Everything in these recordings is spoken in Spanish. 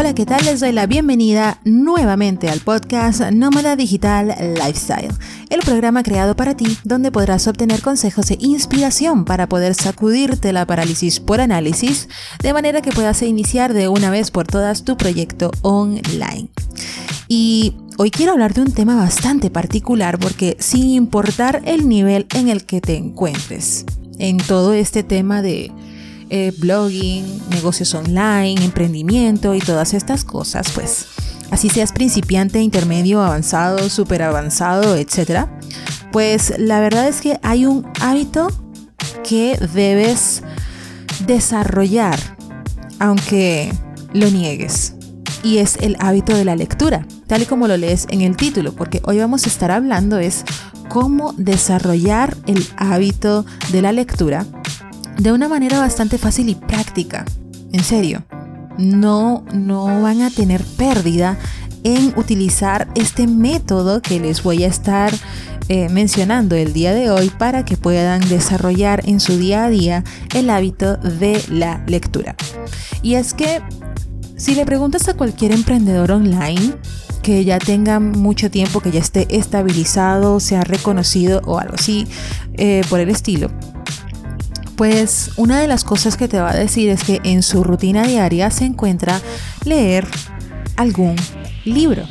Hola, ¿qué tal? Les doy la bienvenida nuevamente al podcast Nómada Digital Lifestyle, el programa creado para ti donde podrás obtener consejos e inspiración para poder sacudirte la parálisis por análisis de manera que puedas iniciar de una vez por todas tu proyecto online. Y hoy quiero hablar de un tema bastante particular porque sin importar el nivel en el que te encuentres, en todo este tema de eh, blogging, negocios online, emprendimiento y todas estas cosas, pues así seas principiante, intermedio, avanzado, súper avanzado, etc. Pues la verdad es que hay un hábito que debes desarrollar, aunque lo niegues. Y es el hábito de la lectura, tal y como lo lees en el título, porque hoy vamos a estar hablando es cómo desarrollar el hábito de la lectura de una manera bastante fácil y práctica. En serio, no, no van a tener pérdida en utilizar este método que les voy a estar eh, mencionando el día de hoy para que puedan desarrollar en su día a día el hábito de la lectura. Y es que si le preguntas a cualquier emprendedor online que ya tenga mucho tiempo, que ya esté estabilizado, sea reconocido o algo así eh, por el estilo, pues una de las cosas que te va a decir es que en su rutina diaria se encuentra leer algún libro.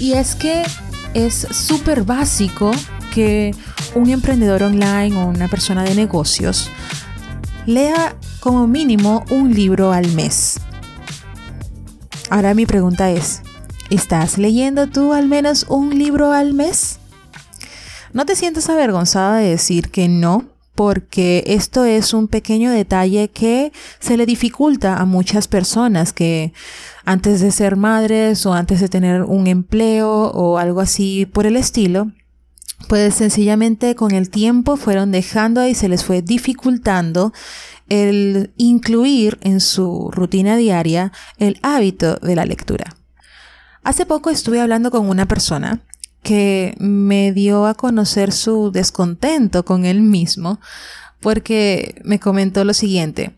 Y es que es súper básico que un emprendedor online o una persona de negocios lea como mínimo un libro al mes. Ahora mi pregunta es, ¿estás leyendo tú al menos un libro al mes? No te sientas avergonzada de decir que no, porque esto es un pequeño detalle que se le dificulta a muchas personas que antes de ser madres o antes de tener un empleo o algo así por el estilo, pues sencillamente con el tiempo fueron dejando y se les fue dificultando el incluir en su rutina diaria el hábito de la lectura. Hace poco estuve hablando con una persona que me dio a conocer su descontento con él mismo, porque me comentó lo siguiente,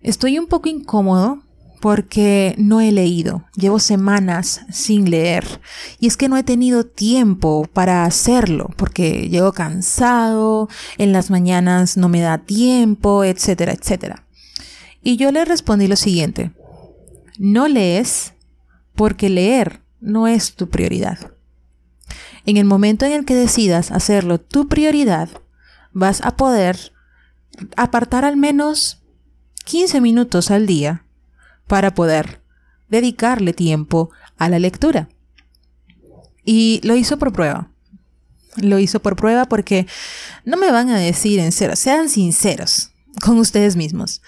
estoy un poco incómodo porque no he leído, llevo semanas sin leer y es que no he tenido tiempo para hacerlo porque llego cansado, en las mañanas no me da tiempo, etcétera, etcétera. Y yo le respondí lo siguiente, no lees porque leer no es tu prioridad. En el momento en el que decidas hacerlo tu prioridad, vas a poder apartar al menos 15 minutos al día para poder dedicarle tiempo a la lectura. Y lo hizo por prueba. Lo hizo por prueba porque no me van a decir en cero, sean sinceros con ustedes mismos.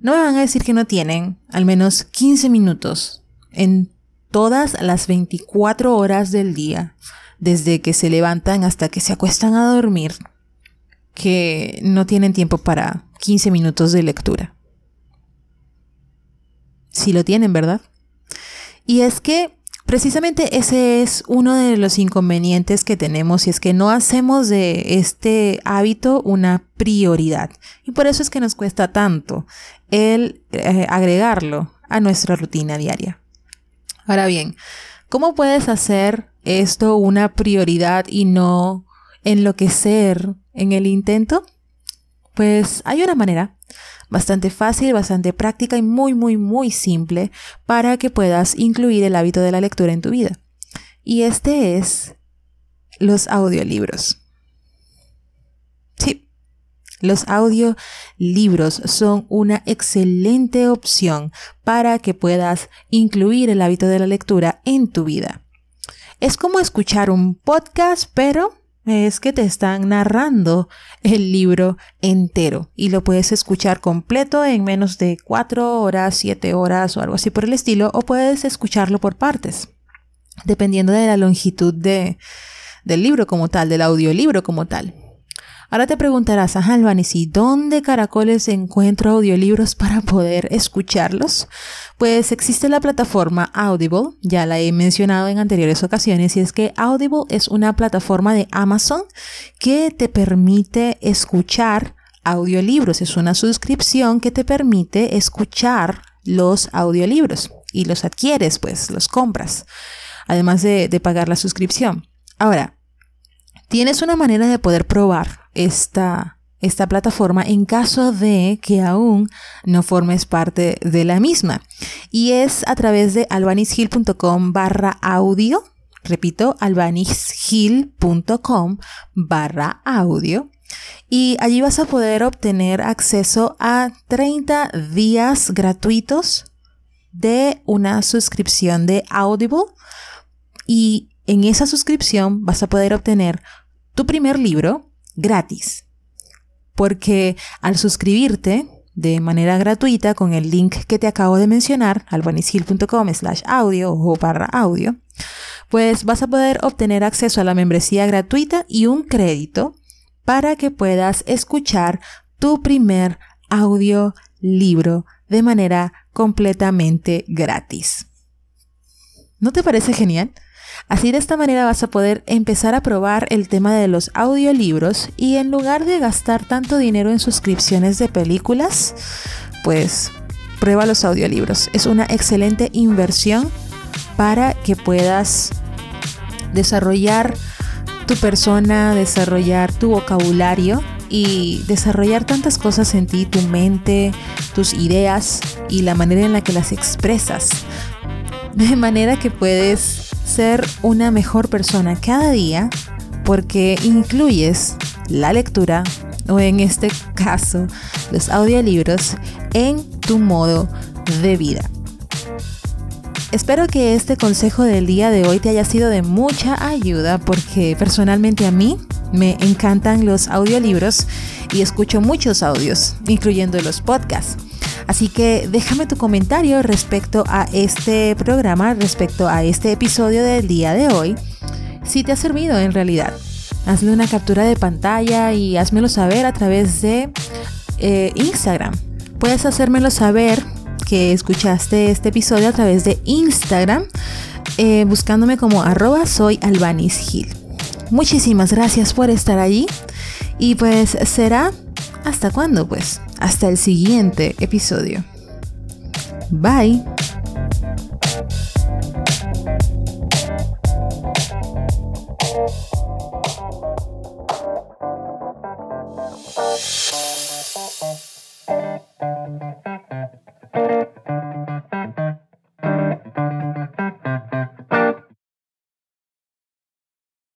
No me van a decir que no tienen al menos 15 minutos en todas las 24 horas del día desde que se levantan hasta que se acuestan a dormir, que no tienen tiempo para 15 minutos de lectura. Si lo tienen, ¿verdad? Y es que precisamente ese es uno de los inconvenientes que tenemos y es que no hacemos de este hábito una prioridad. Y por eso es que nos cuesta tanto el eh, agregarlo a nuestra rutina diaria. Ahora bien, ¿cómo puedes hacer esto una prioridad y no enloquecer en el intento? Pues hay una manera bastante fácil, bastante práctica y muy, muy, muy simple para que puedas incluir el hábito de la lectura en tu vida. Y este es los audiolibros. Sí, los audiolibros son una excelente opción para que puedas incluir el hábito de la lectura en tu vida. Es como escuchar un podcast, pero es que te están narrando el libro entero y lo puedes escuchar completo en menos de cuatro horas, siete horas o algo así por el estilo, o puedes escucharlo por partes, dependiendo de la longitud de, del libro como tal, del audiolibro como tal. Ahora te preguntarás, ajá, ¿y ¿dónde caracoles encuentro audiolibros para poder escucharlos? Pues existe la plataforma Audible, ya la he mencionado en anteriores ocasiones, y es que Audible es una plataforma de Amazon que te permite escuchar audiolibros. Es una suscripción que te permite escuchar los audiolibros y los adquieres, pues los compras, además de, de pagar la suscripción. Ahora, tienes una manera de poder probar esta, esta plataforma en caso de que aún no formes parte de la misma. Y es a través de albanishill.com barra audio. Repito, albanishill.com barra audio. Y allí vas a poder obtener acceso a 30 días gratuitos de una suscripción de Audible. Y en esa suscripción vas a poder obtener tu primer libro gratis porque al suscribirte de manera gratuita con el link que te acabo de mencionar, albanishill.com slash audio o barra audio, pues vas a poder obtener acceso a la membresía gratuita y un crédito para que puedas escuchar tu primer audio libro de manera completamente gratis. ¿No te parece genial? Así de esta manera vas a poder empezar a probar el tema de los audiolibros y en lugar de gastar tanto dinero en suscripciones de películas, pues prueba los audiolibros. Es una excelente inversión para que puedas desarrollar tu persona, desarrollar tu vocabulario y desarrollar tantas cosas en ti, tu mente, tus ideas y la manera en la que las expresas. De manera que puedes ser una mejor persona cada día porque incluyes la lectura o en este caso los audiolibros en tu modo de vida. Espero que este consejo del día de hoy te haya sido de mucha ayuda porque personalmente a mí me encantan los audiolibros y escucho muchos audios, incluyendo los podcasts. Así que déjame tu comentario respecto a este programa, respecto a este episodio del día de hoy, si te ha servido en realidad. Hazle una captura de pantalla y házmelo saber a través de eh, Instagram. Puedes hacérmelo saber que escuchaste este episodio a través de Instagram, eh, buscándome como arroba soy Muchísimas gracias por estar allí y pues será hasta cuándo pues hasta el siguiente episodio. Bye.